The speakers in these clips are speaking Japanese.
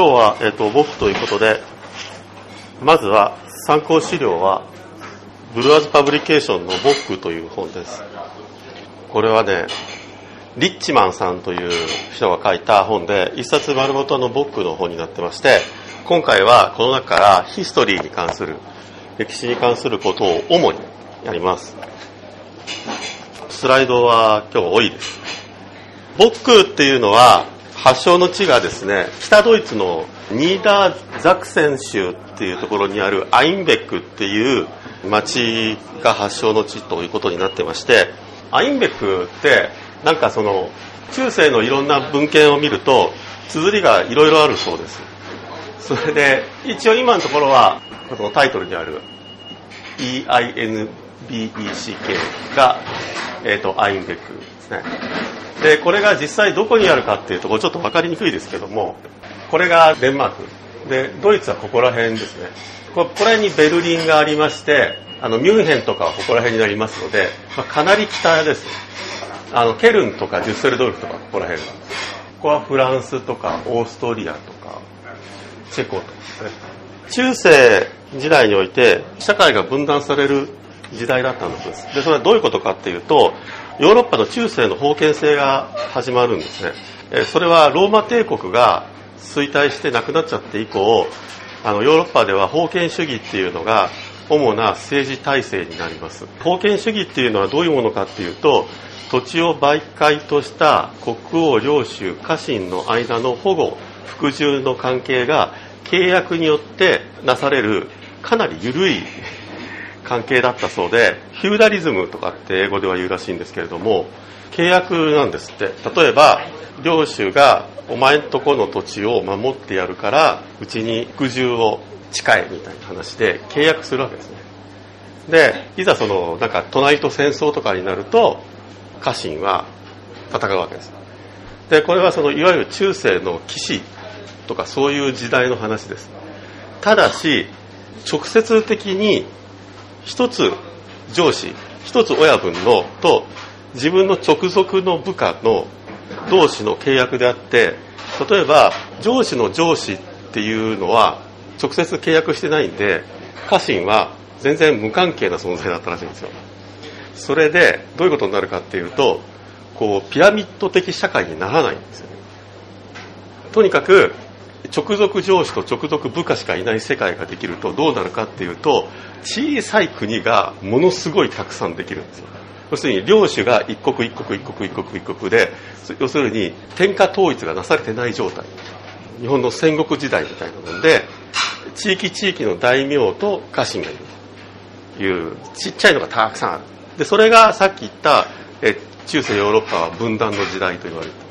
今日は、えっ、と、僕ということで、まずは参考資料は、ブルワーズパブリケーションのボックという本です。これはね、リッチマンさんという人が書いた本で、一冊丸ごとのボックの本になってまして、今回はこの中からヒストリーに関する、歴史に関することを主にやります。スライドは今日多いです。ボックっていうのは、発祥の地がですね、北ドイツのニーダーザクセン州っていうところにあるアインベックっていう町が発祥の地ということになってまして、アインベックってなんかその中世のいろんな文献を見ると綴りがいろいろあるそうです。それで一応今のところはこのタイトルにある EINBECK が、えー、とアインベックですね。で、これが実際どこにあるかっていうところちょっと分かりにくいですけども、これがデンマーク。で、ドイツはここら辺ですね。ここら辺にベルリンがありまして、あの、ミュンヘンとかはここら辺になりますので、まあ、かなり北ですね。あの、ケルンとかデュッセルドルフとかここら辺が。ここはフランスとかオーストリアとか、チェコとかですね。中世時代において、社会が分断される時代だったんです。で、それはどういうことかっていうと、ヨーロッパの中世の封建制が始まるんですね。えそれはローマ帝国が衰退してなくなっちゃって以降、あのヨーロッパでは封建主義っていうのが主な政治体制になります。封建主義っていうのはどういうものかっていうと、土地を媒介とした国王、領主、家臣の間の保護、服従の関係が契約によってなされるかなり緩い関係だったそうで、ヒューダリズムとかって英語では言うらしいんですけれども、契約なんですって。例えば、領主がお前んとこの土地を守ってやるから、うちに服従を誓えみたいな話で契約するわけですね。で、いざその、なんか隣と戦争とかになると、家臣は戦うわけです。で、これはその、いわゆる中世の騎士とかそういう時代の話です。ただし、直接的に一つ上司、一つ親分のと自分の直属の部下の同士の契約であって、例えば上司の上司っていうのは直接契約してないんで、家臣は全然無関係な存在だったらしいんですよ。それでどういうことになるかっていうと、こうピラミッド的社会にならないんですよね。とにかく直属上司と直属部下しかいない世界ができるとどうなるかっていうと小さい国がものすごいたくさんできるんですよ。要するに領主が一国一国一国一国一国で要するに天下統一がなされてない状態。日本の戦国時代みたいなもんで地域地域の大名と家臣がいるというちっちゃいのがたくさんある。でそれがさっき言ったえ中世ヨーロッパは分断の時代と言われて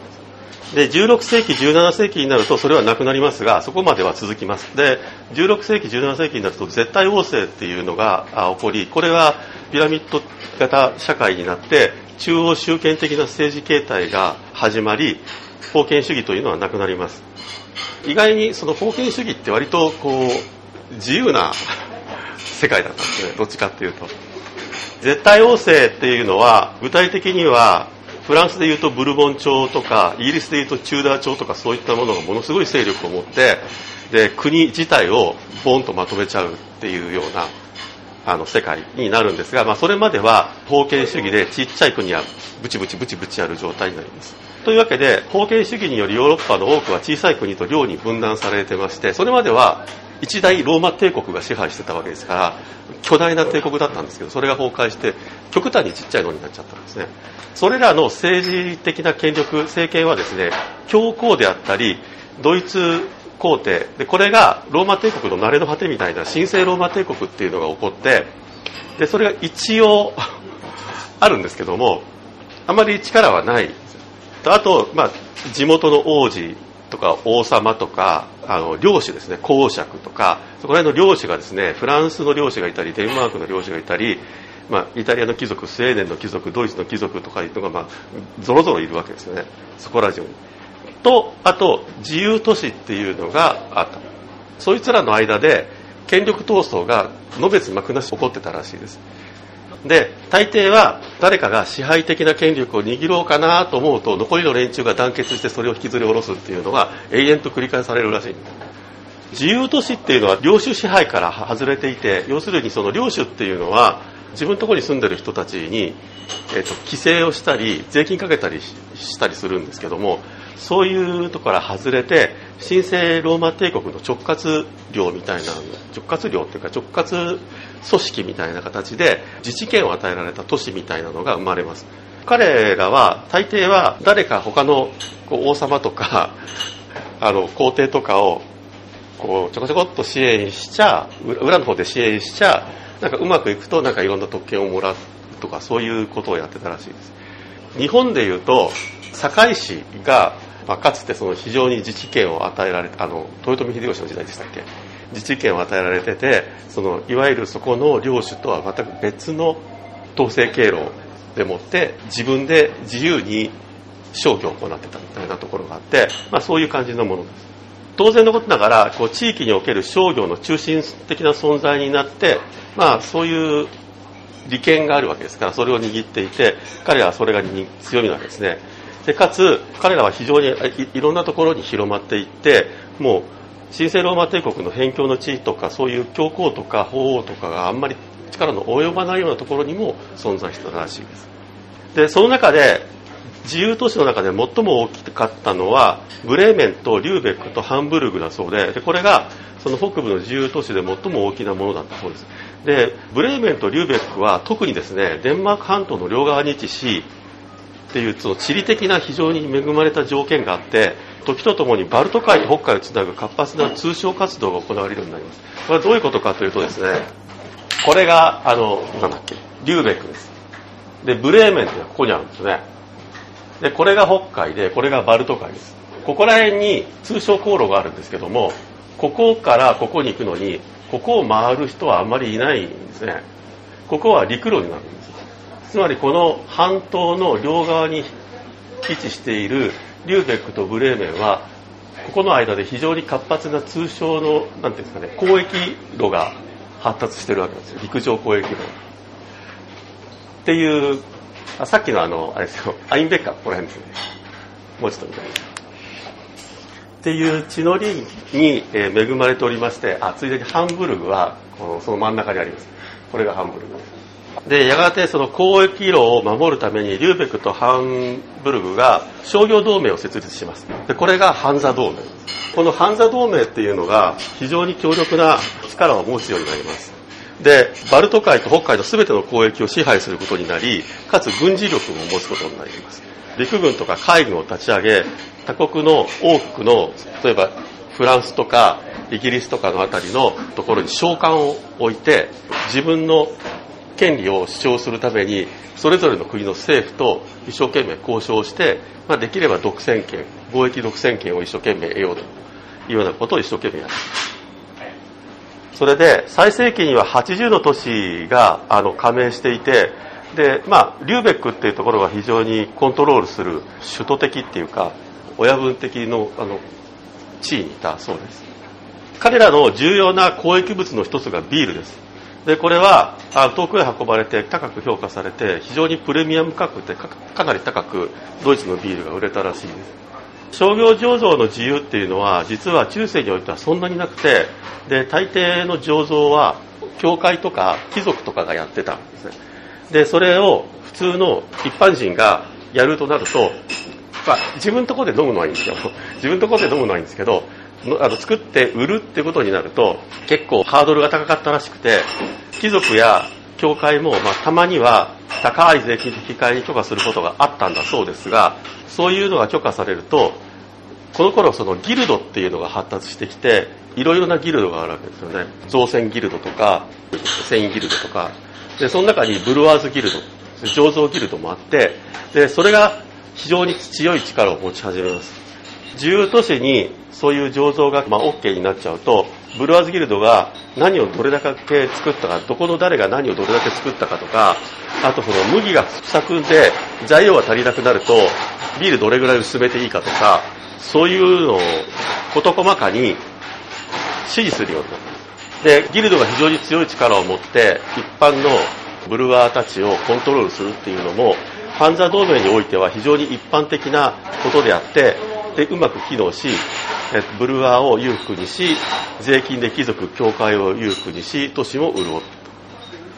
で16世紀17世紀になるとそれはなくなりますがそこまでは続きます。で16世紀17世紀になると絶対王政っていうのが起こりこれはピラミッド型社会になって中央集権的な政治形態が始まり封建主義というのはなくなります。意外にその封建主義って割とこう自由な 世界だったんですね。どっちかっていうと。絶対王政っていうのは具体的にはフランスでいうとブルボン朝とかイギリスでいうとチューダー朝とかそういったものがものすごい勢力を持ってで国自体をボンとまとめちゃうっていうようなあの世界になるんですが、まあ、それまでは封建主義でちっちゃい国はブチブチブチブチある状態になります。というわけで封建主義によりヨーロッパの多くは小さい国と領に分断されてましてそれまでは一大ローマ帝国が支配してたわけですから巨大な帝国だったんですけどそれが崩壊して極端にちっちゃいのになっちゃったんですね。それらの政治的な権力政権はですね教皇であったりドイツ皇帝でこれがローマ帝国の慣れの果てみたいな神聖ローマ帝国っていうのが起こってでそれが一応 あるんですけどもあまり力はない。あと、まあ、地元の王子とか王様とかあの領主ですね。公爵とかそこら辺の領主がですねフランスの領主がいたりデンマークの領主がいたり、まあ、イタリアの貴族スウェーデンの貴族ドイツの貴族とかいうのが、まあ、ぞろぞろいるわけですよね。そこら中に。とあと自由都市っていうのがあった。そいつらの間で権力闘争がのべつ幕なし起こってたらしいです。で大抵は誰かが支配的な権力を握ろうかなと思うと残りの連中が団結してそれを引きずり下ろすっていうのが永遠と繰り返されるらしい。自由都市っていうのは領主支配から外れていて要するにその領主っていうのは自分のところに住んでる人たちに、えーと、規制をしたり税金かけたりしたりするんですけどもそういうところから外れて神聖ローマ帝国の直轄領みたいな直轄領っていうか直轄組織みたいな形で自治権を与えられた都市みたいなのが生まれます。彼らは大抵は誰か他の王様とか あの皇帝とかをこうちょこちょこっと支援しちゃ裏の方で支援しちゃなんかうまくいくとなんかいろんな特権をもらうとかそういうことをやってたらしいです。日本でいうと堺市が、まあ、かつてその非常に自治権を与えられたあの豊臣秀吉の時代でしたっけ？自治権を与えられててそのいわゆるそこの領主とは全く別の統制経路でもって自分で自由に商業を行ってたみたいなところがあって、まあ、そういう感じのものです。当然のことながらこう地域における商業の中心的な存在になって、まあ、そういう利権があるわけですからそれを握っていて彼らはそれが強みなわけですね。でかつ彼らは非常にいろんなところに広まっていってもう神聖ローマ帝国の辺境の地とかそういう教皇とか法王とかがあんまり力の及ばないようなところにも存在したらしいです。でその中で自由都市の中で最も大きかったのはブレーメンとリューベックとハンブルグだそうででこれがその北部の自由都市で最も大きなものだったそうです。でブレーメンとリューベックは特にですねデンマーク半島の両側に位置しっていうその地理的な非常に恵まれた条件があって時とともにバルト海と北海をつなぐ活発な通商活動が行われるようになります。これはどういうことかというとですねこれがあのなんだっけリューベックです。でブレーメンってここにあるんですね。でこれが北海でこれがバルト海です。ここら辺に通商航路があるんですけどもここからここに行くのにここを回る人はあまりいないんですね。ここは陸路になるんです。つまりこの半島の両側に位置しているリューベックとブレーメンはここの間で非常に活発な通商のなんていうんですかね交易路が発達してるわけなんですよ。陸上交易路。っていうあさっきのあのあれですよ。アインベッカここら辺ですね。もうちょっと見たいっていう地の利に、恵まれておりましてあついでにハンブルグはこのその真ん中にあります。これがハンブルグです。でやがてその交易路を守るためにリューベクとハンブルグが商業同盟を設立します。でこれがハンザ同盟。このハンザ同盟っていうのが非常に強力な力を持つようになります。でバルト海と北海の全ての交易を支配することになりかつ軍事力も持つことになります。陸軍とか海軍を立ち上げ他国の多くの例えばフランスとかイギリスとかの辺りのところに召喚を置いて自分の権利を主張するためにそれぞれの国の政府と一生懸命交渉して、まあ、できれば独占権貿易独占権を一生懸命得ようというようなことを一生懸命やるそれで最盛期には80の都市があの加盟していてで、まあ、リューベックっていうところが非常にコントロールする首都的っていうか親分的のあの地位にいたそうです彼らの重要な交易物の一つがビールですでこれはあ遠くへ運ばれて高く評価されて非常にプレミアム価格でかなり高くドイツのビールが売れたらしいです。商業醸造の自由っていうのは実は中世においてはそんなになくてで大抵の醸造は教会とか貴族とかがやってたんですね。でそれを普通の一般人がやるとなると、まあ、自分のところで飲むのはいいんですよ。自分のところで飲むのはいいんですけどあの作って売るってことになると結構ハードルが高かったらしくて貴族や教会も、まあ、たまには高い税金引き換えに許可することがあったんだそうですがそういうのが許可されるとこの頃そのギルドっていうのが発達してきていろいろなギルドがあるわけですよね。造船ギルドとか繊維ギルドとか。でその中にブルワーズギルド醸造ギルドもあってでそれが非常に強い力を持ち始めます。自由都市にそういう醸造が、まあ、OK になっちゃうとブルワーズギルドが何をどれだけ作ったかどこの誰が何をどれだけ作ったかとかあとその麦が不作で材料が足りなくなるとビールどれぐらい薄めていいかとかそういうのを事細かに指示するようになったでギルドが非常に強い力を持って一般のブルワーたちをコントロールするっていうのもファンザ同盟においては非常に一般的なことであってでうまく機能しブルワーを裕福にし税金で貴族教会を裕福にし都市も潤う。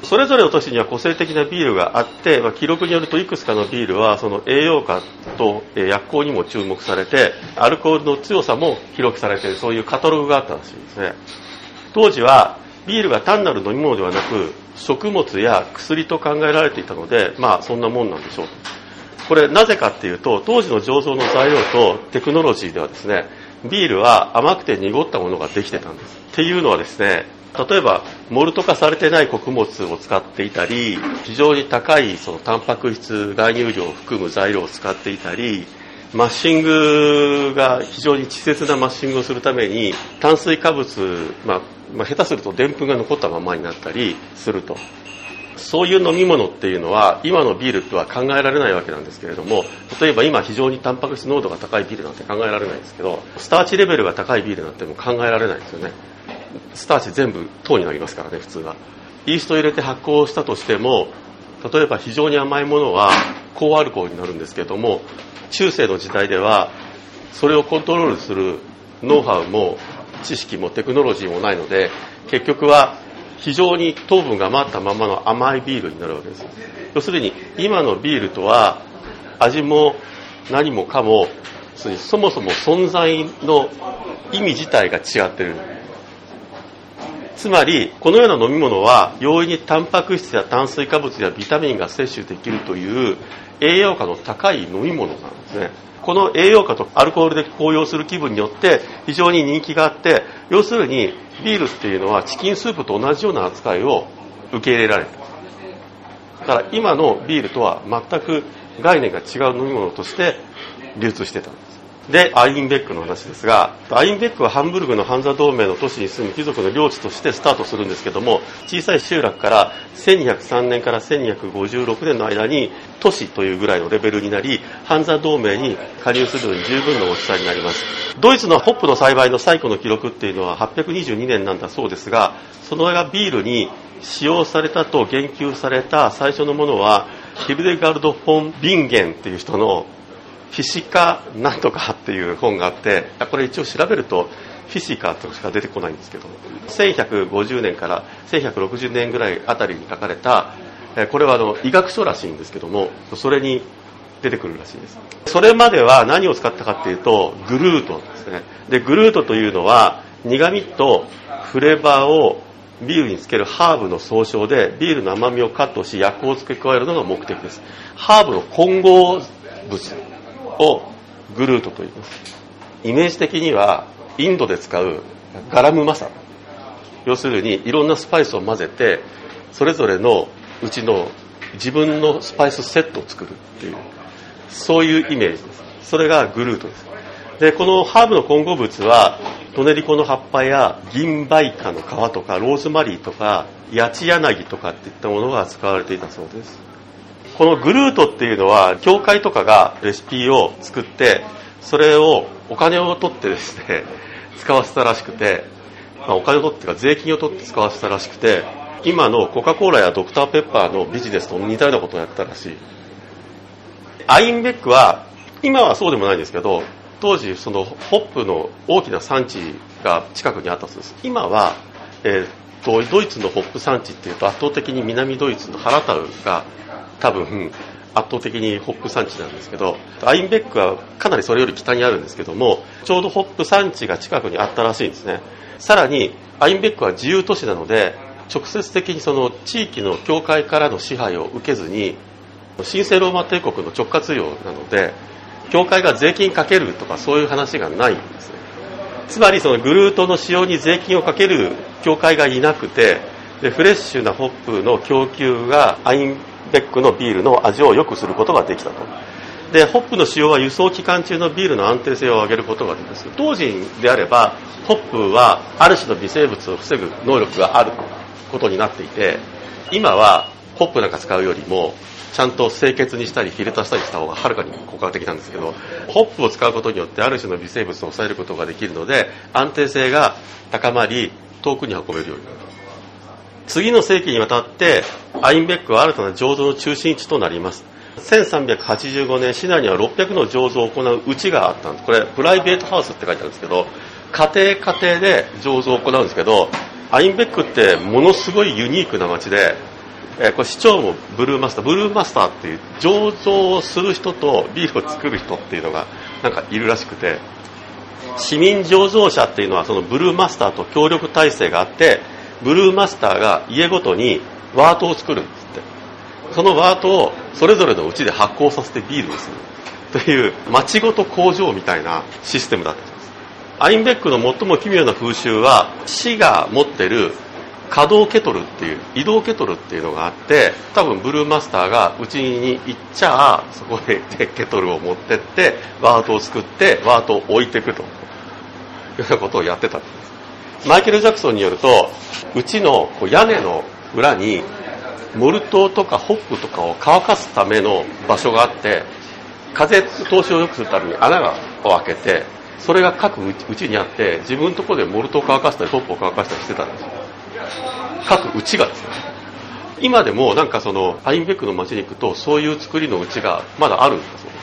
それぞれの都市には個性的なビールがあって、まあ、記録によるといくつかのビールはその栄養価と薬効にも注目されてアルコールの強さも記録されているそういうカタログがあったらしいですね。当時はビールが単なる飲み物ではなく食物や薬と考えられていたのでまあそんなもんなんでしょう。これなぜかっていうと当時の醸造の材料とテクノロジーではですねビールは甘くて濁ったものができてたんです。っていうのはですね例えばモルト化されてない穀物を使っていたり非常に高いそのタンパク質含有量を含む材料を使っていたりマッシングが非常に稚拙なマッシングをするために炭水化物、まあ、まあ、下手するとでんぷんが残ったままになったりすると。そういう飲み物っていうのは今のビールとは考えられないわけなんですけれども例えば今非常にタンパク質濃度が高いビールなんて考えられないですけどスターチレベルが高いビールなんても考えられないですよね。スターチ全部糖になりますからね普通は。イースト入れて発酵したとしても例えば非常に甘いものは高アルコールになるんですけども中世の時代ではそれをコントロールするノウハウも知識もテクノロジーもないので結局は非常に糖分が余ったままの甘いビールになるわけです。要するに今のビールとは味も何もかもそもそも存在の意味自体が違ってる。つまりこのような飲み物は容易にタンパク質や炭水化物やビタミンが摂取できるという栄養価の高い飲み物なんですね。この栄養価とアルコールで高揚する気分によって非常に人気があって要するにビールっていうのはチキンスープと同じような扱いを受け入れられただから今のビールとは全く概念が違う飲み物として流通してた。んですで、アインベックの話ですが、アインベックはハンブルグのハンザ同盟の都市に住む貴族の領地としてスタートするんですけども、小さい集落から1203年から1256年の間に都市というぐらいのレベルになり、ハンザ同盟に加入するのに十分な大きさになります。ドイツのホップの栽培の最古の記録っていうのは822年なんだそうですが、そのがビールに使用されたと言及された最初のものは、ヒルデガルド・フォン・ビンゲンっていう人のフィシカなんとかっていう本があってこれ一応調べるとフィシカとしか出てこないんですけど1150年から1160年ぐらいあたりに書かれたこれはあの医学書らしいんですけどもそれに出てくるらしいです。それまでは何を使ったかっていうとグルートですね。でグルートというのは苦味とフレーバーをビールにつけるハーブの総称でビールの甘みをカットし薬を付け加えるのが目的です。ハーブの混合物。をグルートと言います。イメージ的にはインドで使うガラムマサ要するにいろんなスパイスを混ぜてそれぞれのうちの自分のスパイスセットを作るっていうそういうイメージです。それがグルートです。でこのハーブの混合物はトネリコの葉っぱや銀梅花の皮とかローズマリーとかヤチヤナギとかっていったものが使われていたそうです。このグルートっていうのは教会とかがレシピを作ってそれをお金を取ってですね 使わせたらしくて、まあ、お金を取ってか税金を取って使わせたらしくて今のコカ・コーラやドクターペッパーのビジネスと似たようなことをやったらしい。アインベックは今はそうでもないんですけど当時そのホップの大きな産地が近くにあったそうです。今は、えー、とドイツのホップ産地っていうと圧倒的に南ドイツのハラタウが多分圧倒的にホップ産地なんですけどアインベックはかなりそれより北にあるんですけどもちょうどホップ産地が近くにあったらしいんですね。さらにアインベックは自由都市なので直接的にその地域の教会からの支配を受けずに神聖ローマ帝国の直轄領なので教会が税金かけるとかそういう話がないんですね。つまりそのグルートの使用に税金をかける教会がいなくてでフレッシュなホップの供給がアインベックのビールの味を良くすることができたと。で、ホップの使用は輸送期間中のビールの安定性を上げることができます。当時であれば、ホップはある種の微生物を防ぐ能力があることになっていて、今はホップなんか使うよりも、ちゃんと清潔にしたりフィルターしたりした方がはるかに効果的なんですけど、ホップを使うことによってある種の微生物を抑えることができるので、安定性が高まり、遠くに運べるようになる。次の世紀にわたってアインベックは新たな醸造の中心地となります。1385年市内には600の醸造を行ううちがあったんです。これプライベートハウスって書いてあるんですけど家庭家庭で醸造を行うんですけどアインベックってものすごいユニークな街で、えこれ市長もブルーマスターブルーマスターっていう醸造をする人とビールを作る人っていうのがなんかいるらしくて市民醸造者っていうのはそのブルーマスターと協力体制があってブルーマスターが家ごとにワートを作るんですって。そのワートをそれぞれのうちで発酵させてビールにするという町ごと工場みたいなシステムだったんです。アインベックの最も奇妙な風習は市が持ってる稼働ケトルっていう移動ケトルっていうのがあって多分ブルーマスターがうちに行っちゃあそこでケトルを持ってってワートを作ってワートを置いていくというようなことをやってたんです。マイケル・ジャクソンによるとうちのこう屋根の裏にモルトとかホップとかを乾かすための場所があって風通しを良くするために穴がを開けてそれが各うちにあって自分のところでモルトを乾かしたりホップを乾かしたりしてたんですよ。各うちがですね今でもなんかそのアインベックの街に行くとそういう作りのうちがまだあるんだそうで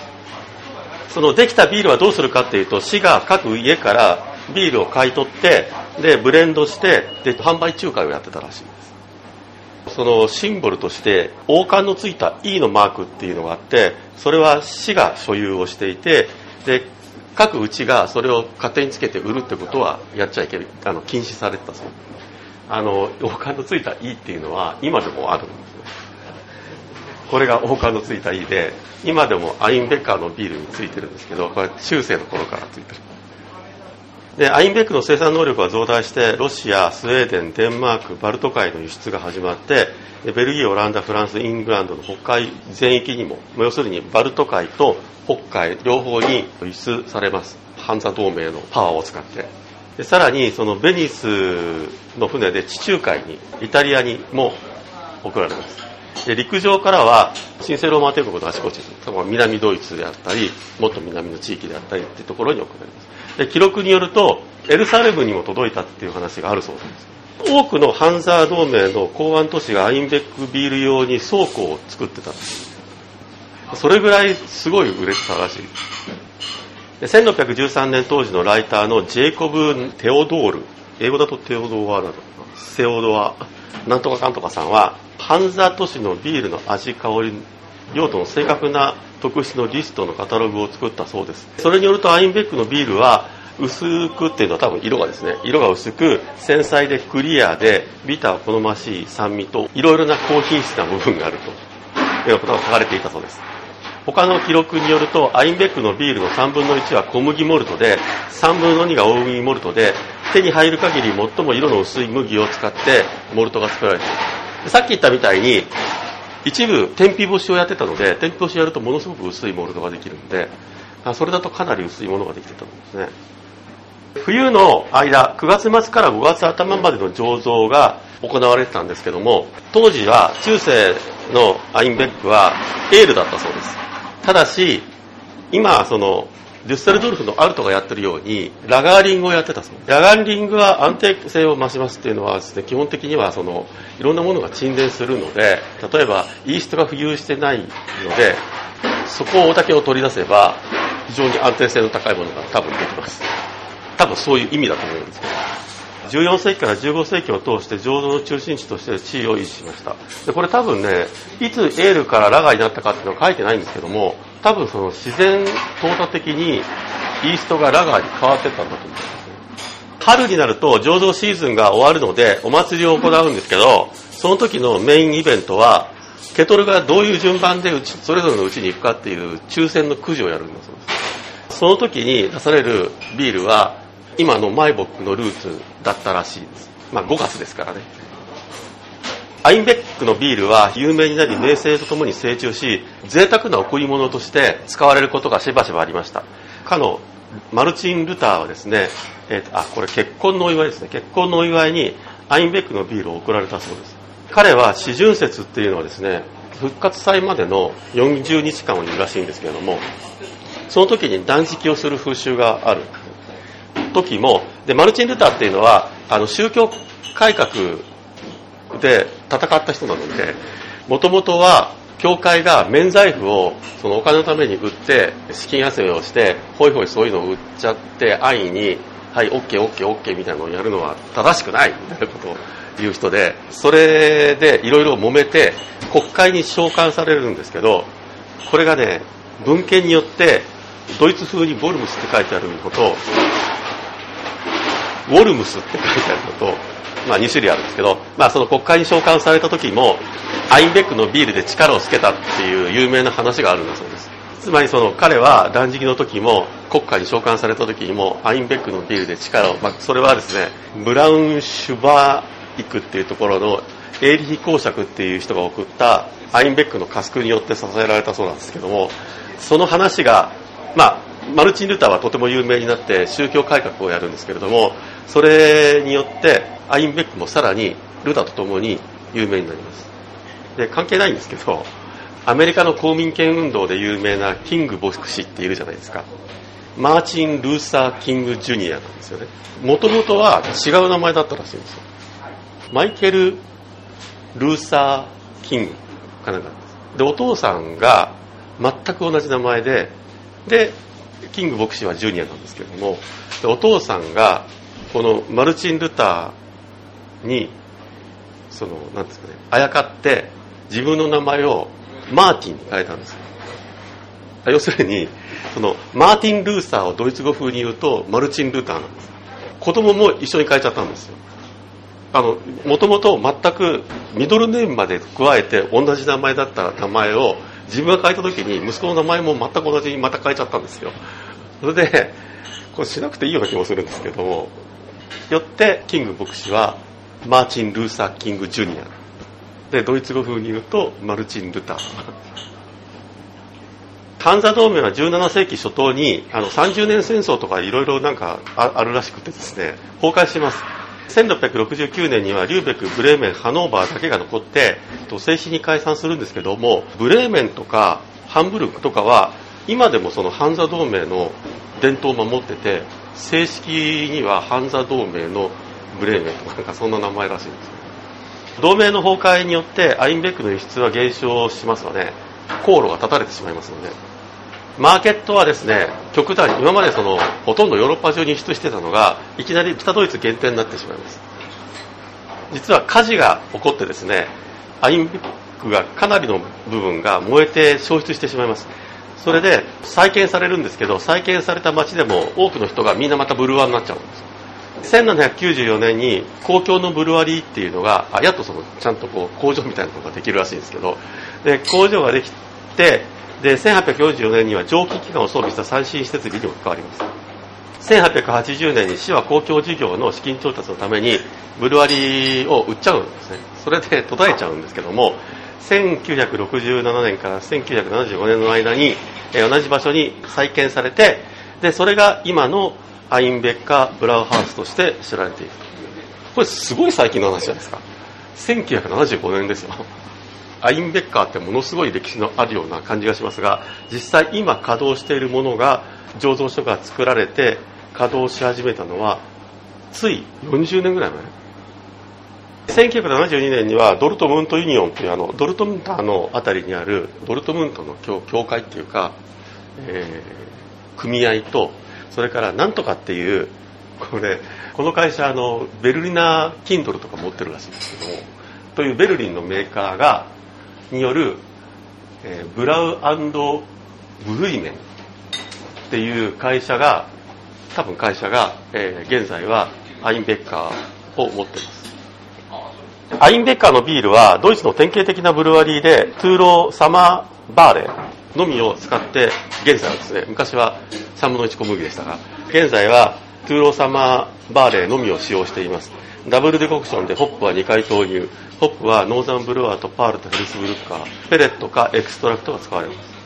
す。そのできたビールはどうするかっていうと市が各家からビールを買い取ってでブレンドしてで販売仲介をやってたらしいです。そのシンボルとして王冠のついた E のマークっていうのがあってそれは市が所有をしていてで各うちがそれを勝手につけて売るってことはやっちゃいけないあの禁止されてたそう。あの王冠のついた E っていうのは今でもあるんですねこれが王冠のついた E で今でもアインベッカーのビールについてるんですけどこれ中世の頃からついてる。でアインベックの生産能力が増大してロシアスウェーデンデンマークバルト海の輸出が始まってベルギーオランダフランスイングランドの北海全域にも要するにバルト海と北海両方に輸出されます。ハンザ同盟のパワーを使って。でさらにそのベニスの船で地中海にイタリアにも送られます。で陸上からは神聖ローマ帝国のあちこちその南ドイツであったりもっと南の地域であったりっていうところに送られます。で記録によるとエルサレムにも届いたっていう話があるそうなんです。多くのハンザー同盟の港湾都市がアインベックビール用に倉庫を作ってたそれぐらいすごい売れてたらしい。で1613年当時のライターのジェイコブ・テオドール英語だとテオドアだと。かセオドアなんとかかんとかさんはハンザ都市のビールの味香り用途の正確な特質のリストのカタログを作ったそうです。それによるとアインベックのビールは薄くっていうのは多分色がですね色が薄く繊細でクリアでビター好ましい酸味といろいろな高品質な部分があると。いうようなことが書かれていたそうです。他の記録によるとアインベックのビールの3分の1は小麦モルトで3分の2が大麦モルトで手に入る限り最も色の薄い麦を使ってモルトが作られている。さっき言ったみたいに一部天日干しをやってたので天日干しやるとものすごく薄いモールドができるんでそれだとかなり薄いものができてたんですね。冬の間9月末から5月頭までの醸造が行われてたんですけども当時は中世のアインベックはエールだったそうです。ただし今そのデュッセルドルフのアルトがやってるようにラガーリングをやってたそう。ですラガーリングは安定性を増しますっていうのはですね基本的にはそのいろんなものが沈殿するので例えばイーストが浮遊してないのでそこをだけを取り出せば非常に安定性の高いものが多分できます。多分そういう意味だと思うんですけど。14世紀から15世紀を通して醸造の中心地として地位を維持しました。でこれ多分ねいつエールからラガーになったかっていうのは書いてないんですけども多分その自然淘汰的にイーストがラガーに変わってったんだと思うんですね春になると醸造シーズンが終わるのでお祭りを行うんですけどその時のメインイベントはケトルがどういう順番でうちそれぞれのうちに行くかっていう抽選のくじをやるんだそうです。その時に出されるビールは今のマイボックのルーツだったらしいです。まあ5月ですからね。アインベックのビールは有名になり名声とともに成長し贅沢な贈り物として使われることがしばしばありました。かのマルチン・ルターはですね、えーあこれ結婚のお祝いですね。結婚のお祝いにアインベックのビールを贈られたそうです。彼は四旬節っていうのはですね復活祭までの40日間をいるらしいんですけれどもその時に断食をする風習がある。時もでマルチン・ルターっていうのはあの宗教改革で戦った人なのでもともとは教会が免罪符をそのお金のために売って資金集めをしてほいほいそういうのを売っちゃって安易にはい OKOKOK みたいなのをやるのは正しくないみたいなことを言う人でそれでいろいろ揉めて国会に召喚されるんですけどこれがね文献によってドイツ風にボルムスって書いてあるのとウォルムスって書いてあるのと、まあ、2種類あるんですけど、まあ、その国会に召喚された時もアインベックのビールで力をつけたっていう有名な話があるんだそうです。つまりその彼は断食の時も国会に召喚された時にもアインベックのビールで力を、まあ、それはですねブラウンシュバーイクっていうところのエーリヒ公爵っていう人が送ったアインベックのカスクによって支えられたそうなんですけどもその話がまあマルチン・ルターはとても有名になって宗教改革をやるんですけれどもそれによってアインベックもさらにルターとともに有名になります。で関係ないんですけどアメリカの公民権運動で有名なキング牧師っているじゃないですか。マーチン・ルーサー・キング・ジュニアなんですよね。もともとは違う名前だったらしいんですよ。マイケル・ルーサー・キングかなんかでお父さんが全く同じ名前ででキング牧師はジュニアなんですけどもお父さんがこのマルチン・ルターにそのなんですかねあやかって自分の名前をマーティンに変えたんです要するにそのマーティン・ルーサーをドイツ語風に言うとマルチン・ルーターなんです。子供も一緒に変えちゃったんですよ。あのもともと全くミドルネームまで加えて同じ名前だった名前を自分が変えた時に息子の名前も全く同じにまた変えちゃったんですよ。それでこれしなくていいような気もするんですけどもよってキング牧師はマーチン・ルーサー・キング・ジュニア。でドイツ語風に言うとマルチン・ルター。半座同盟は17世紀初頭にあの30年戦争とかいろいろなんかあるらしくてですね崩壊します。1669年にはリューベク、ブレーメン、ハノーバーだけが残って正式に解散するんですけどもブレーメンとかハンブルクとかは今でもその半座同盟の伝統を守ってて正式には半座同盟のブレーメンとかなんかそんな名前らしいんです同盟の崩壊によってアインベックの輸出は減少しますので航路が断たれてしまいますのでマーケットはですね極端に今までそのほとんどヨーロッパ中に輸出してたのがいきなり北ドイツ限定になってしまいます。実は火事が起こってですねアインベックがかなりの部分が燃えて消失してしまいます。それで再建されるんですけど再建された町でも多くの人がみんなまたブルワーになっちゃうんです。1794年に公共のブルワリーっていうのがあやっとそのちゃんとこう工場みたいなのができるらしいんですけどで工場ができてで1844年には蒸気機関を装備した最新施設備にも関わります。1880年に市は公共事業の資金調達のためにブルワリーを売っちゃうんですね。それで途絶えちゃうんですけども1967年から1975年の間に同じ場所に再建されてでそれが今のアインベッカ・ブラウハウスとして知られている。これすごい最近の話じゃないですか。1975年ですよ。アインベッカーってものすごい歴史のあるような感じがしますが実際今稼働しているものが醸造所が作られて稼働し始めたのはつい40年ぐらい前。1972年にはドルトムントユニオンというあのドルトムンタの辺りにあるドルトムントの協会っていうか、えー、組合とそれからなんとかっていうこれこの会社あのベルリナ・キンドルとか持ってるらしいんですけどもというベルリンのメーカーがによる、えー、ブラウブルイメンっていう会社が多分会社が、えー、現在はアインベッカーを持ってます。アインベッカーのビールはドイツの典型的なブルワリーでトゥーローサマーバーレのみを使って現在はですね昔は3分の1小麦でしたが現在は two-row summer barley のみを使用しています。 double decoction でホップは2回投入。ホップは Northern Brewer と Perle と Hersbrucker ペレットかエクストラクトが使われます。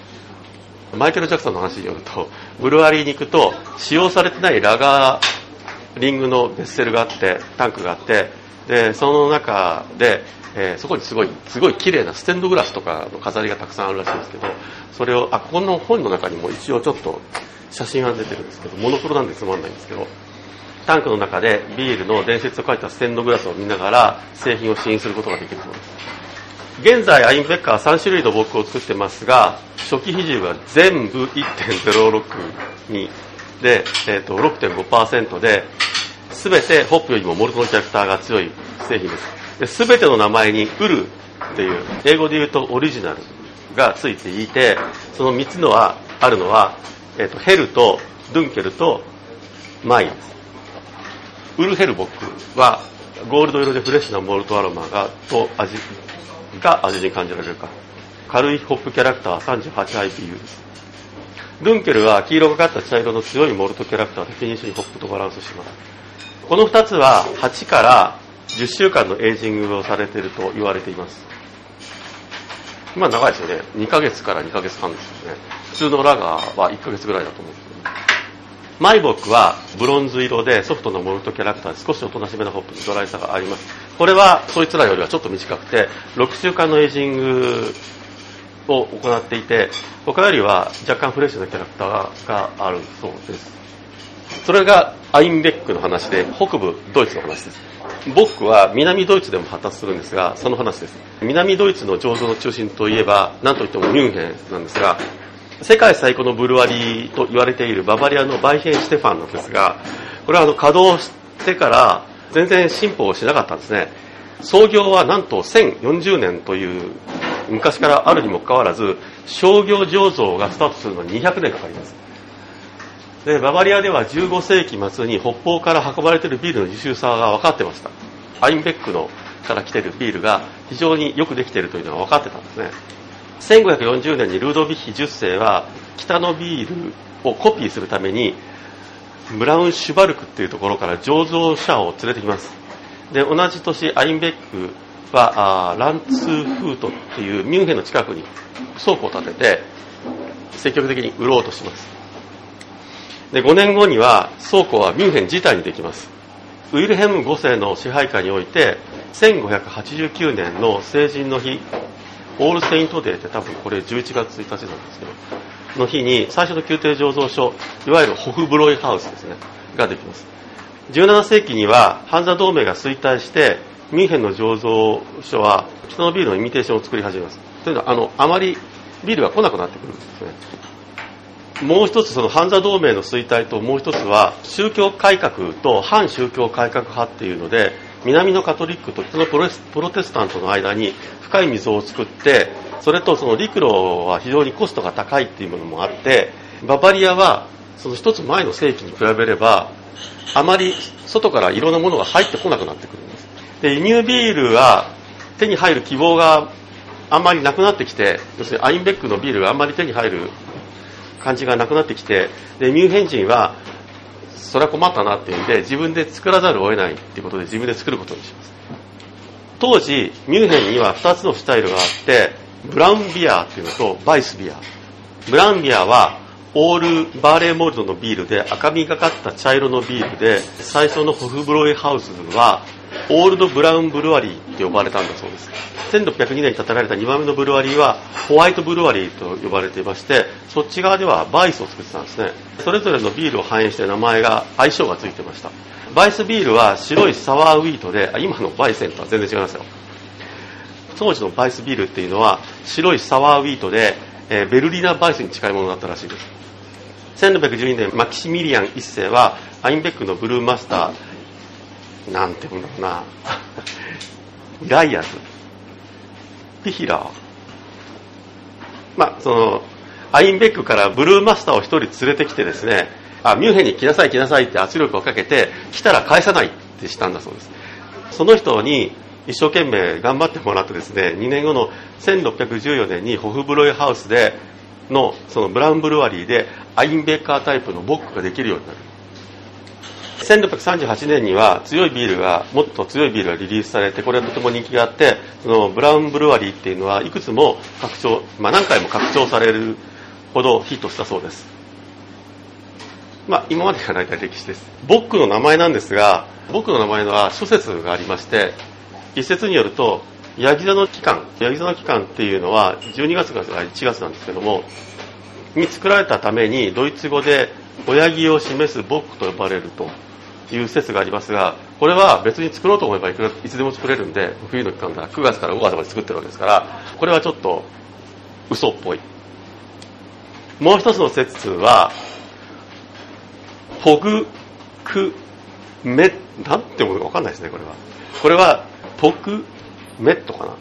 マイケル・ジャクソンの話によるとブルワリーに行くと使用されてない lagering の vessel があってタンクがあってでその中で、えー、そこにすごいすごい綺麗なステンドグラスとかの飾りがたくさんあるらしいんですけどそれをあこの本の中にも一応ちょっと写真が出てるんですけどモノクロなんでつまんないんですけどタンクの中でビールの伝説を書いたステンドグラスを見ながら製品を試飲することができるそうです。現在アインベッカーは3種類のボックを作ってますが初期比重は全部1.062で、えー、と6.5%で全てホップよりもモルトのキャラクターが強い製品です。で全ての名前にウルっていう英語で言うとオリジナルがついていてその3つのはあるのは、えー、とヘルとドゥンケルとマイウルヘルボックはゴールド色でフレッシュなモルトアロマがと味が味に感じられるか。軽いホップキャラクターは 38IPU ですルンケルは黄色がかった茶色の強いモルトキャラクターでフィニッシュにホップとバランスします。この2つは8から10週間のエイジングをされていると言われています。まあ長いですよね。2ヶ月から2ヶ月半ですよね。普通のラガーは1ヶ月ぐらいだと思うんですけど、マイボックはブロンズ色でソフトのモルトキャラクターで少しおとなしめなホップにドライさがあります。これはそいつらよりはちょっと短くて6週間のエイジングを行っていて他よりは若干フレッシュなキャラクターがあるそうです。それがアインベックの話で北部ドイツの話です。ボックは南ドイツでも発達するんですがその話です。南ドイツの醸造の中心といえば何といってもミュンヘンなんですが世界最古のブルワリーと言われているババリアのバイヘン・シテファンなんですがこれはあの稼働してから全然進歩をしなかったんですね。創業はなんと1040年という昔からあるにもかかわらず商業醸造がスタートするのに200年かかります。でババリアでは15世紀末に北方から運ばれているビールの優秀さが分かってました。アインベックのから来ているビールが非常によくできているというのは分かってたんですね。1540年にルードヴィヒ10世は北のビールをコピーするためにブラウンシュバルクっていうところから醸造者を連れてきます。で同じ年アインベックはランツーフートっていうミュンヘンの近くに倉庫を建てて積極的に売ろうとします。で5年後には倉庫はミュンヘン自体にできます。ウィルヘム5世の支配下において1589年の成人の日オールセイントデーって多分これ11月1日なんですけどの日に最初の宮廷醸造所いわゆるホフブロイハウスですねができます。17世紀にはハンザ同盟が衰退してミュンヘンの醸造所は北のビールのイミテーションを作り始めます。というのはあのあまりビールが来なくなってくるんですね。もう一つそのハンザ同盟の衰退ともう一つは宗教改革と反宗教改革派っていうので南のカトリックと北のプロテスタントの間に深い溝を作ってそれとその陸路は非常にコストが高いっていうものもあってババリアはその一つ前の世紀に比べればあまり外からいろんなものが入ってこなくなってくるんです。で輸入ビールは手に入る希望があんまりなくなってきて要するにアインベックのビールがあんまり手に入る感じがなくなってきてでミュンヘン人はそれは困ったなっていうんで自分で作らざるを得ないっていうことで自分で作ることにします。当時ミュンヘンには2つのスタイルがあってブラウンビアっていうのとバイスビア。ブラウンビアはオールバーレーモルトのビールで赤みがかった茶色のビールで最初のホフブロイハウスはオールドブラウンブルワリーって呼ばれたんだそうです。1602年に建てられた2番目のブルワリーはホワイトブルワリーと呼ばれていましてそっち側ではバイスを作ってたんですね。それぞれのビールを反映して名前が相性がついてました。バイスビールは白いサワーウィートで今のバイセンとは全然違いますよ。当時のバイスビールっていうのは白いサワーウィートで、え、ベルリナバイスに近いものだったらしいです。1612年マキシミリアン1世はアインベックのブルーマスターなんて言うんだろうな。ガイアズ。ピヒラー。まあそのアインベックからブルーマスターを1人連れてきてですねあミュンヘンに来なさい来なさいって圧力をかけて来たら返さないってしたんだそうです。その人に一生懸命頑張ってもらってですね2年後の1614年にホフブロイハウスでのそのブラウンブルワリーでアインベッカータイプのボックができるようになる。1638年には強いビールがもっと強いビールがリリースされてこれはとても人気があってそのブラウンブルワリーっていうのはいくつも拡張、まあ、何回も拡張されるほどヒットしたそうです。まあ今までが大体歴史です。ボックの名前なんですがボックの名前は諸説がありまして一説によるとヤギ座の期間ヤギ座の期間っていうのは12月から1月なんですけどもに作られたためにドイツ語で親木を示すボックと呼ばれると。いう説がありますが、これは別に作ろうと思えばいくらいつでも作れるんで、冬の期間だ9月から5月まで作ってるわけですから、これはちょっと嘘っぽい。もう一つの説は、ポグクメ、なんてものかわかんないですね、これは。これは、ポクメットかな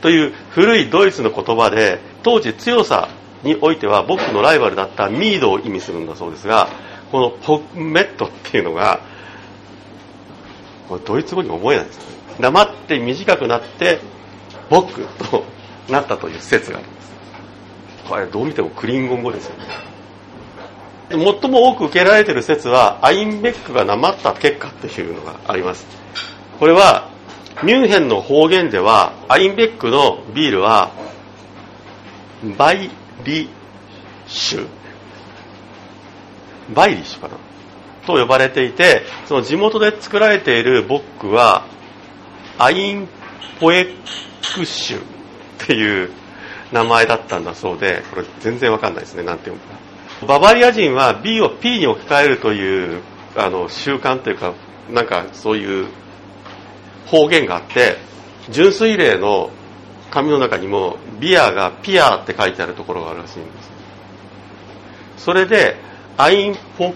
という古いドイツの言葉で、当時強さにおいては僕のライバルだったミードを意味するんだそうですが、このポメットっていうのが、これドイツ語に覚えないんですよ。黙って短くなって、ボックとなったという説があります。これどう見てもクリンゴン語ですよね。最も多く受けられている説は、アインベックがなまった結果っていうのがあります。これは、ミュンヘンの方言では、アインベックのビールは、 Bayrisch、Bayrisch かな？と呼ばれていて、その地元で作られているボックは、アインポエクシュっていう名前だったんだそうで、これ全然わかんないですね、なんて読むか。ババリア人は B を P に置き換えるというあの習慣というかなんかそういう方言があって純粋例の紙の中にもビアがピアって書いてあるところがあるらしいんです。それでアインポッ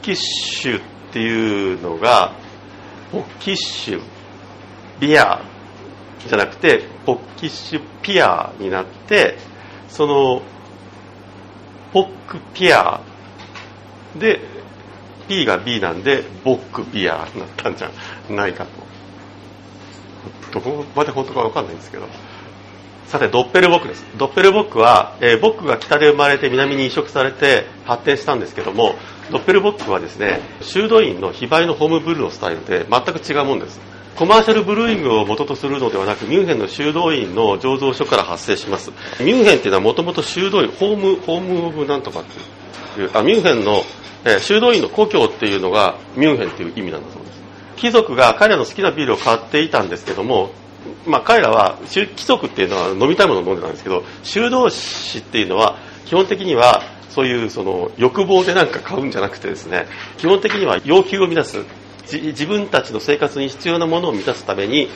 キッシュっていうのがポッキッシュビアじゃなくてポッキッシュピアになってそのポックピアで P が B なんでボックピアになったんじゃないかと。どこまで本当か分かんないんですけど。さてドッペルボックですドッペルボックは、えー、ボックが北で生まれて南に移植されて発展したんですけどもドッペルボックはですね修道院の非売のホームブルーのスタイルで全く違うもんですコマーシャルブルーイングを元とするのではなく、ミュンヘンの修道院の醸造所から発生します。ミュンヘンっていうのはもともと修道院、ホーム、ホームオブなんとかっていう、あ、ミュンヘンの、えー、修道院の故郷っていうのがミュンヘンっていう意味なんだそうです。貴族が彼らの好きなビールを買っていたんですけども、まあ彼らは、貴族っていうのは飲みたいものを飲んでたんですけど、修道士っていうのは基本的にはそういうその欲望でなんか買うんじゃなくてですね、基本的には要求を満たす。自分たちの生活に必要なものを満たすために、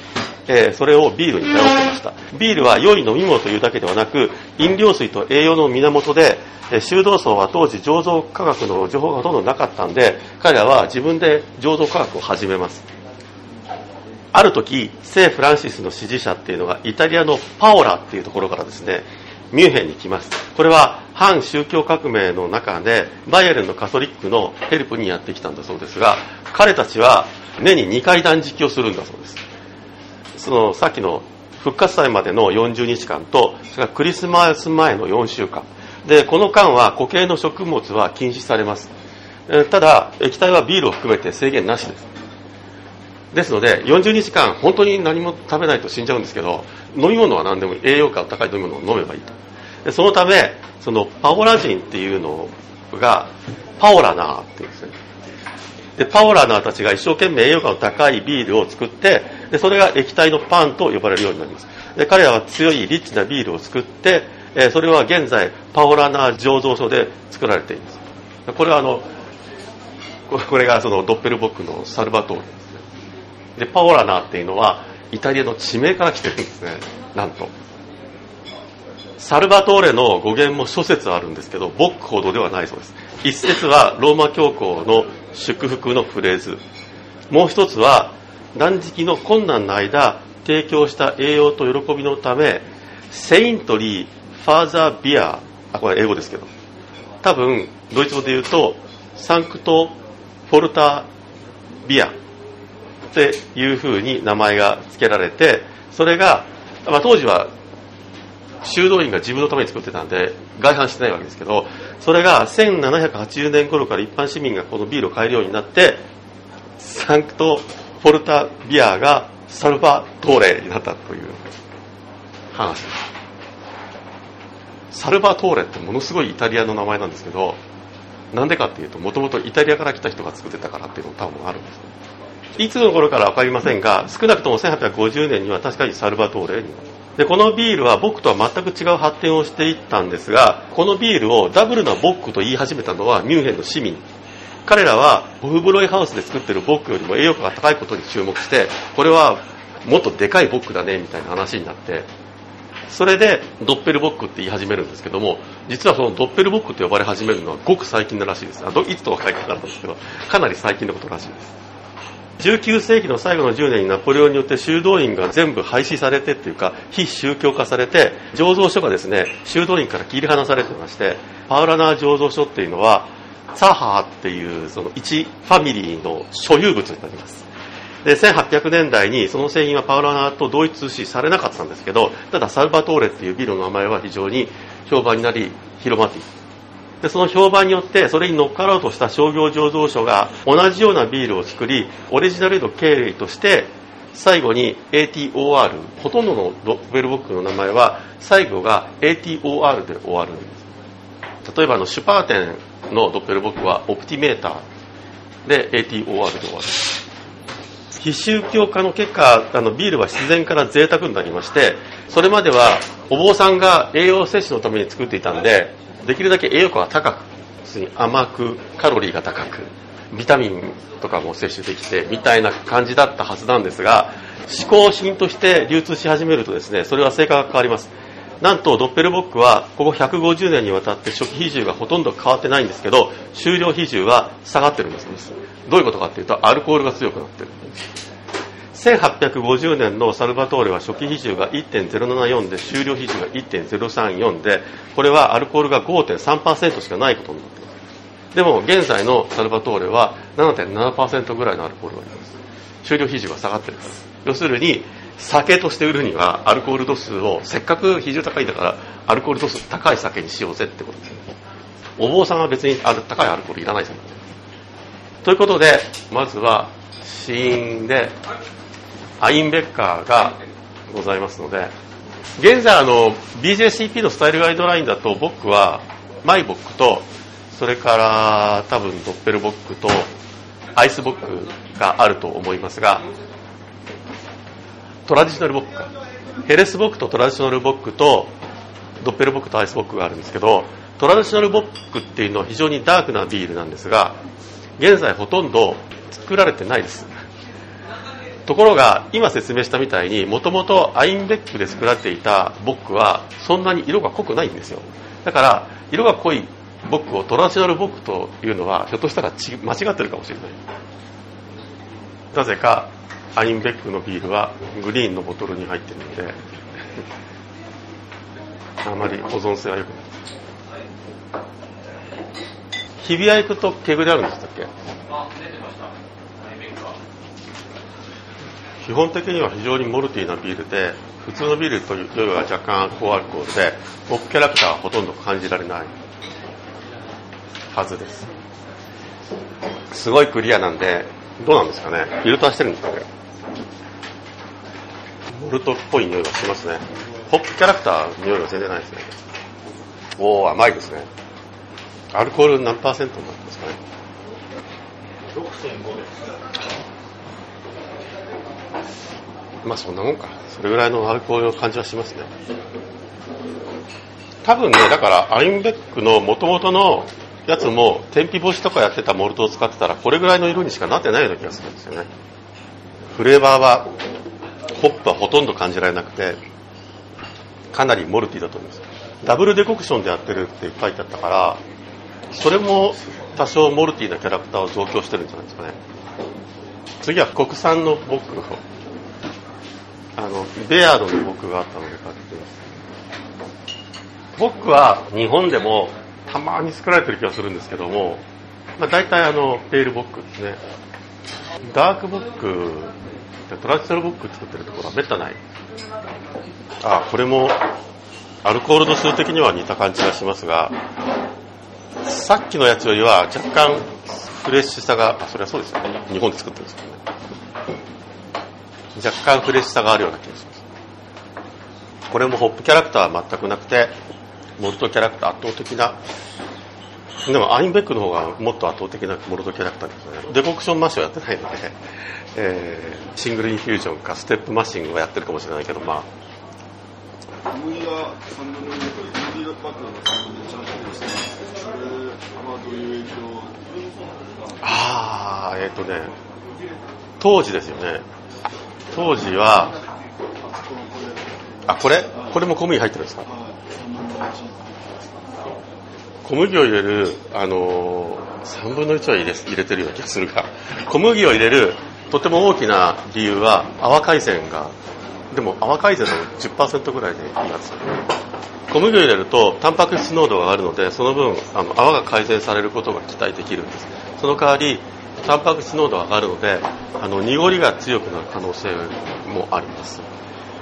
えー、それをビールに頼ってましたビールは良い飲み物というだけではなく飲料水と栄養の源で、え、修道層は当時醸造科学の情報がほとんどなかったんで彼らは自分で醸造科学を始めますある時聖フランシスの支持者っていうのがイタリアのパオラっていうところからですねミュンヘンに来ます。これは反宗教革命の中でバイエルンのカトリックのヘルプにやってきたんだそうですが彼たちは年に2回断食をするんだそうです。そのさっきの復活祭までの40日間とそれからクリスマス前の4週間。でこの間は固形の食物は禁止されます。ただ液体はビールを含めて制限なしです。ですので40日間本当に何も食べないと死んじゃうんですけど飲み物は何でも栄養価の高い飲み物を飲めばいいと。でそのためそのパオラ人っていうのがパオラナーっていうんですね。でパオラナーたちが一生懸命栄養価の高いビールを作ってでそれが液体のパンと呼ばれるようになります。で彼らは強いリッチなビールを作って、えそれは現在パオラナー醸造所で作られています。これはあのこれがそのドッペルボックのサルバトーです。でパオラナっていうのはイタリアの地名から来てるんですね。なんと。サルバトーレの語源も諸説あるんですけどボックほどではないそうです。一説はローマ教皇の祝福のフレーズ。もう一つは断食の困難の間提供した栄養と喜びのためセイントリーファーザービアあこれ英語ですけど。多分ドイツ語で言うとサンクトフォルタビア。っていうふうに名前が付けられてそれが、まあ、当時は修道院が自分のために作ってたんで外反してないわけですけどそれが1780年頃から一般市民がこのビールを買えるようになってサンクトフォルタビアがサルバトーレになったという話です。サルバトーレってものすごいイタリアの名前なんですけどなんでかっていうともともとイタリアから来た人が作ってたからっていうのも多分あるんです。いつの頃から分かりませんが少なくとも1850年には確かにサルバトーレに。でこのビールは僕とは全く違う発展をしていったんですがこのビールをダブルなボックと言い始めたのはミュンヘンの市民。彼らはホフブロイハウスで作ってるボックよりも栄養価が高いことに注目してこれはもっとでかいボックだねみたいな話になって。それでドッペルボックって言い始めるんですけども実はそのドッペルボックと呼ばれ始めるのはごく最近のらしいです。あどいつとは書いてなかったんですけどかなり最近のことらしいです。19世紀の最後の10年にナポレオンによって修道院が全部廃止されてっていうか非宗教化されて醸造所がですね修道院から切り離されてましてパウラナー醸造所っていうのはサハーっていうその一ファミリーの所有物になります。で1800年代にその製品はパウラナーと同一視されなかったんですけどただサルバトーレっていうビルの名前は非常に評判になり広まっていくでその評判によってそれに乗っかろうとした商業醸造所が同じようなビールを作りオリジナルの経緯として最後に ATOR ほとんどのドッペルボックの名前は最後が ATOR で終わるんです。例えばあのシュパーテンのドッペルボックはオプティメーターで ATOR で終わる。非宗教化の結果あのビールは自然から贅沢になりましてそれまではお坊さんが栄養摂取のために作っていたんでできるだけ栄養価が高く甘くカロリーが高くビタミンとかも摂取できてみたいな感じだったはずなんですが嗜好品として流通し始めるとですねそれは成果が変わります。なんとドッペルボックはここ150年にわたって初期比重がほとんど変わってないんですけど終了比重は下がってるんです。どういうことかっていうとアルコールが強くなってる。1850年のサルバトーレは初期比重が1.074で終了比重が1.034でこれはアルコールが5.3%しかないことになっています。でも現在のサルバトーレは7.7%ぐらいのアルコールがあります。終了比重が下がってるから。要するに酒として売るにはアルコール度数をせっかく比重高いんだからアルコール度数高い酒にしようぜってことですお坊さんは別に高いアルコールいらないじゃないということでまずは死因でアインベッカーがございますので現在あの BJCP のスタイルガイドラインだとボックはマイボックとそれから多分ドッペルボックとアイスボックがあると思いますがトラディショナルボックか。ヘレスボックとトラディショナルボックとドッペルボックとアイスボックがあるんですけどトラディショナルボックっていうのは非常にダークなビールなんですが現在ほとんど作られてないです。ところが今説明したみたいにもともとアインベックで作られていたボックはそんなに色が濃くないんですよ。だから色が濃いボックをトラディショナルボックというのはひょっとしたら間違ってるかもしれない。なぜかアインベックのビールはグリーンのボトルに入ってるので あまり保存性は良くない。日比谷行くと毛ぐあるんでしたっけ？基本的には非常にモルティーなビールで普通のビールというよりは若干高アルコールでポップキャラクターはほとんど感じられないはずです。すごいクリアなんでどうなんですかね。フィルターしてるんですかね。モルトっぽい匂いがしますね。ポップキャラクター匂いは全然ないですね。おお甘いですね。アルコール何パーセントになってますかね。6.5です。まあそんなもんか。それぐらいのアルコールの感じはしますね。多分ね、だからアインベックの元々のやつも天日干しとかやってたモルトを使ってたらこれぐらいの色にしかなってないような気がするんですよね。フレーバーはホップはほとんど感じられなくてかなりモルティだと思います。ダブルデコクションでやってるって書いてあったからそれも多少モルティなキャラクターを増強してるんじゃないですかね。次は国産のボックをあのベアードのボックがあったので買ってますボックは日本でもたまに作られてる気がするんですけども、まあ、大体あのペールボックですね。ダークボックトラディショナルボック作ってるところはめったない。あこれもアルコール度数的には似た感じがしますがさっきのやつよりは若干フレッシュさがあそれはそうですよね。日本で作ってるんですからね。若干フレッシュさがあるような気がします。これもホップキャラクターは全くなくてモルトキャラクター圧倒的なでもアインベックの方がもっと圧倒的なモルトキャラクターですね。 decoction mash はやってないので、えー、 single infusion か step mashing はやってるかもしれないけどまあ。小麦が3分の2と小麦麦芽の3分の1ちゃんとしてます。けどそれはどういう影響ああえっ、とね当時ですよね。当時はあこれ？これも小麦入ってるんですか？小麦を入れる、あのー、3分の1は入れ入れてるような気がするが小麦を入れるとても大きな理由は泡海鮮がでも泡海鮮の10%ぐらいでいいやつ小麦を入れるとタンパク質濃度が上がるのでその分あの泡が改善されることが期待できるんですその代わりタンパク質濃度が上がるのであの濁りが強くなる可能性もあります。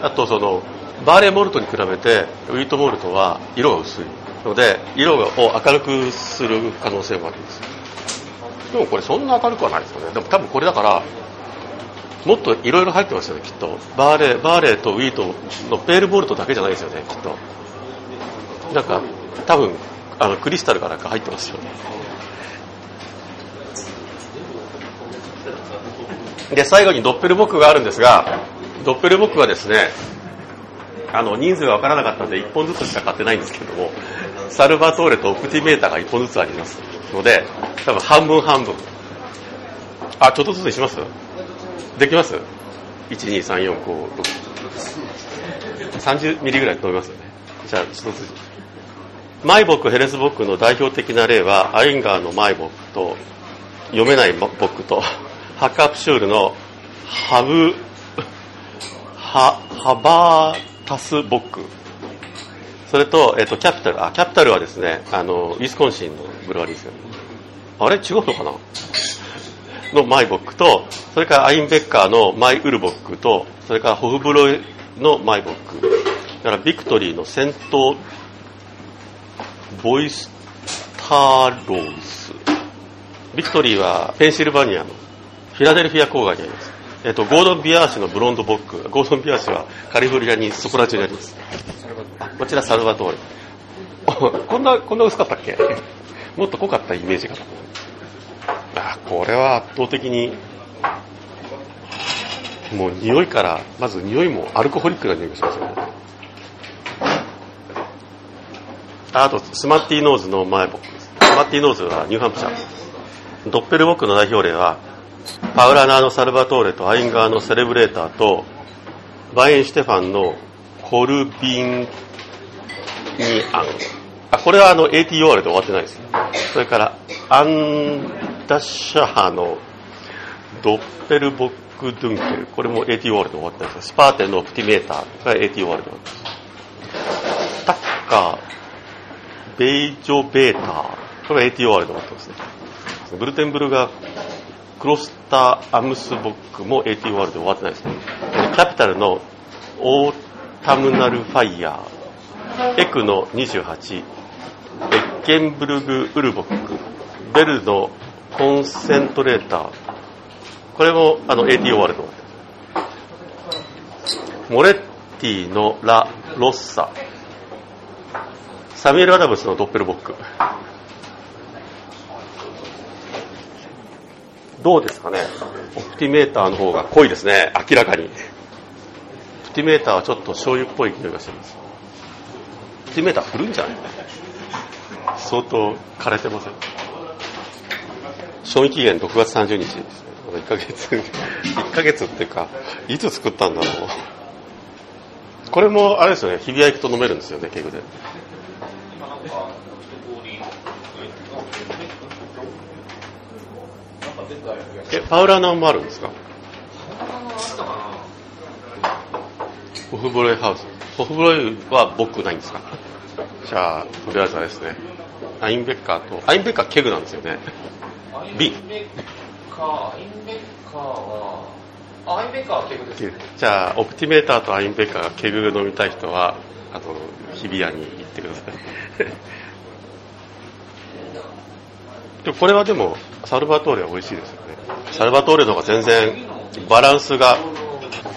あとそのバーレーモルトに比べてウィートモルトは色が薄いので色を明るくする可能性もあります。でもこれそんな明るくはないですよね。でも多分これだからもっといろいろ入ってますよねきっと。バーレーバーレーとウィートのペールボルトだけじゃないですよねきっと。なんか多分あのクリスタルがなんか入ってますよね。で最後にドッペルボックがあるんですがドッペルボックはですねあの人数が分からなかったので1本ずつしか買ってないんですけどもサルバトーレとオプティメーターが1本ずつありますので多分半分半分。あちょっとずつにします？できます ?1、2、3、4、5、6、30ミリぐらい飲みますよね。じゃあちょっとずつ。マイボックヘレスボックの代表的な例はアインガーのマイボックと読めないボックとハッカプシュールのハブハハバータスボック。それと、えっと、キャピタル。あキャピタルはですねあのウィスコンシンのブルワリーですよあれ？違うのかな？のマイボックとそれからアインベッカーのマイウルボックとそれからホフブロイのマイボック。だからビクトリーの St. Boisterous、ビクトリーはペンシルバニアのフィラデルフィア郊外にあります。えっと、ゴードン・ビアーシのブロンドボックゴードン・ビアーシはカリフォルニアにそこら中にあります。こちらサルバトーレ。こんなこんな薄かったっけ？もっと濃かったイメージが。あこれは圧倒的にもう匂いからまず匂いもアルコホリックな匂いがしますよね。あとスマッティーノーズのマイボック。スマッティーノーズはニューハンプシャー。ドッペルボックの代表例はパウラナーのサルバトーレとアインガーのセレブレーターとバイエンシュテファンのコルビニアン。あこれはあの ATOR で終わってないですそれからアンダッシャーのドッペルボック・ドゥンケル。これも ATOR で終わってないです。スパーテンのオプティメーターが ATOR で終わってます。タッカーベイジョベーター。これが ATOR で終わってますね。ブルテンブルガークロスター・アムスボックも AT ワールドで終わってないですね。キャピタルのオータムナルファイヤー、エクの28、エッゲンベルグ・ウルボック、ベルのコンセントレーター、これもあの AT ワールドモレッティのラ・ロッサ、サミュエル・アダムスのドッペルボック、どうですかね？オプティメーターの方が濃いですね。明らかに。オプティメーターはちょっと醤油っぽい匂いがします。オプティメーター古いんじゃない？相当枯れてません。賞味期限6月30日ですね。1ヶ月 1ヶ月っていうかいつ作ったんだろう。これもあれですよね。日比谷行くと飲めるんですよねケグでえ、パウラーナンもあるんですか？ホフブロイハウス。ホフブロイは僕ないんですか？じゃあ、とりあえずあれですね。アインベッカーと、アインベッカーケグなんですよね。B。アインベッカー、アインベッカーは、あアインベッカーはケグですね。じゃあ、オプティメーターとアインベッカーがケグ飲みたい人は、あの、日比谷に行ってください。でもこれはでも、サルバトーレは美味しいですよね。サルバトーレの方が全然バランスが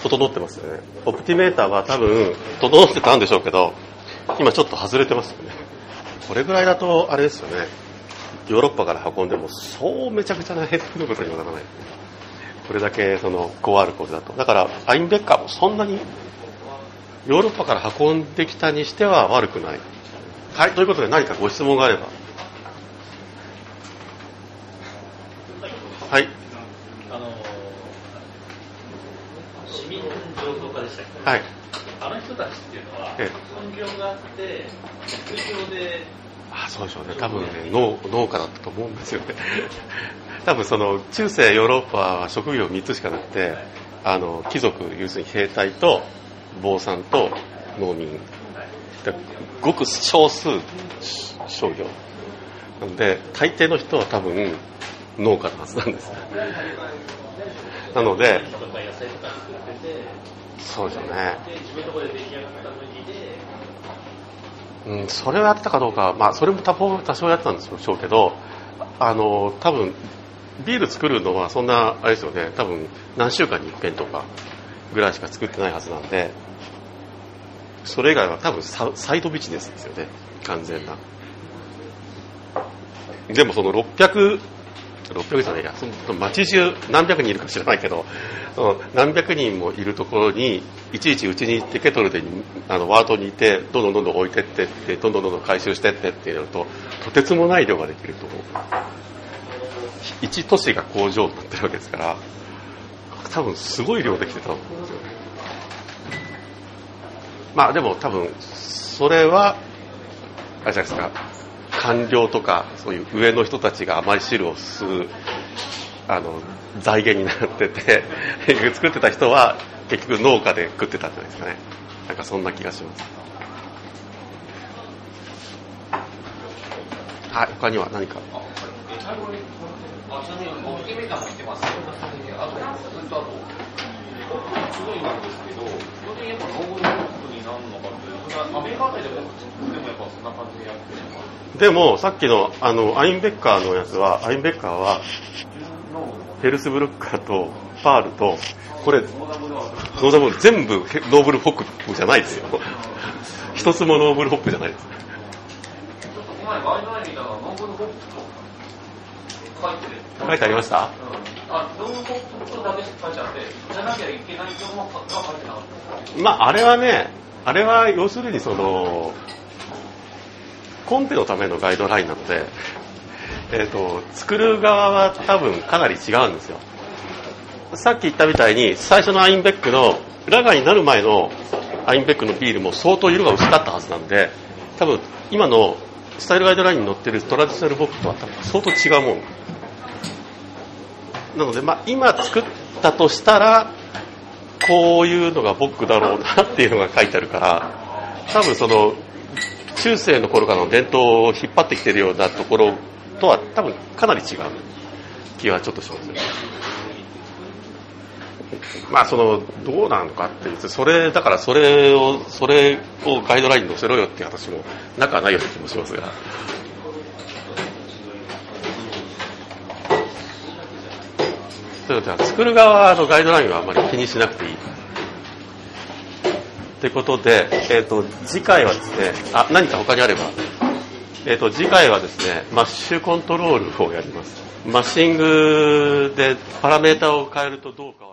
整ってますよね。オプティメーターは多分整ってたんでしょうけど、今ちょっと外れてますよね。これぐらいだと、あれですよね。ヨーロッパから運んでも、そうめちゃくちゃなヘッドのことにはならない。これだけその高アルコールだと。だから、アインベッカーもそんなにヨーロッパから運んできたにしては悪くない。はい、ということで何かご質問があれば。はい。あの市民醸造家でしたっけ、はい。あの人たちっていうのは、え本業があって、副業で、あそうでしょうね。多分ね、農農家だったと思うんですよね。多分その、中世ヨーロッパは職業3つしかなくて、あの、貴族、要するに兵隊と、坊さんと農民。でごく少数商業。なので、大抵の人は多分農家のはずなんです。なので、そうですよね。うん、それをやってたかどうか、まあ、それも多少多少やってたんでしょうけど、あの、多分、ビール作るのはそんな、あれですよね、多分何週間に一遍とかぐらいしか作ってないはずなんで、それ以外は多分ササイドビジネスですよね、完全な。でもその600、600じゃないや、その街中何百人いるか知らないけど、その何百人もいるところに、いちいちうちに行ってケトルであのワートにいて、どんどんどんどん置いてってって、どんどんどんどん回収してってってやると、とてつもない量ができると思う。一都市が工場になってるわけですから、多分すごい量できてたと思うんですよね。まあでも多分、それは、あれじゃないですか、官僚とか、そういう上の人たちがあまり汁を吸う、あの、財源になってて、作ってた人は結局農家で食ってたんじゃないですかね。なんかそんな気がします。はい、他には何か？あ、え最後に、あ、ちなみに、ボッケメーターも言ってますけど、あと、ずっとあと、すごいなんですけど、基本的にやっぱノーアメリカあたりでも、でもやっぱそんな感じでやってるのかでも、さっきの、あの、アインベッカーのやつは、アインベッカーは、ヘルスブルッカーと、パールと、これ、ノーザブル、全部ヘノーブルホップじゃないですよ。一つも noble hop じゃないです。ちょっとこの前ガイドライン見たら、 noble hop と書いてる。書いてありました？うんあ、 noble hop とだけ書いてあって、じゃなきゃいけない情報が書いてなかった。まあ、あれはね、あれは要するにその、コンペのためのガイドラインなので、えっ、と、作る側は多分かなり違うんですよ。さっき言ったみたいに、最初のアインベックの、ラガーになる前のアインベックのビールも相当色が薄かったはずなんで、多分今のスタイルガイドラインに載ってるトラディショナルボックとは多分相当違うもん。なので、まあ、今作ったとしたら、こういうのがボックだろうなっていうのが書いてあるから、多分その、中世の頃からの伝統を引っ張ってきてるようなところとは多分かなり違う気はちょっとしますね。まあその、どうなのかっていうと、それ、だからそれを、それをガイドラインに載せろよっていう話もなくはないような気もしますが。ということで、作る側のガイドラインはあまり気にしなくていい。ってことで、えっ、と、次回はですね、あ、何か他にあれば。えっ、と、次回はですね、マッシュコントロールをやります。マッシングでパラメータを変えるとどうか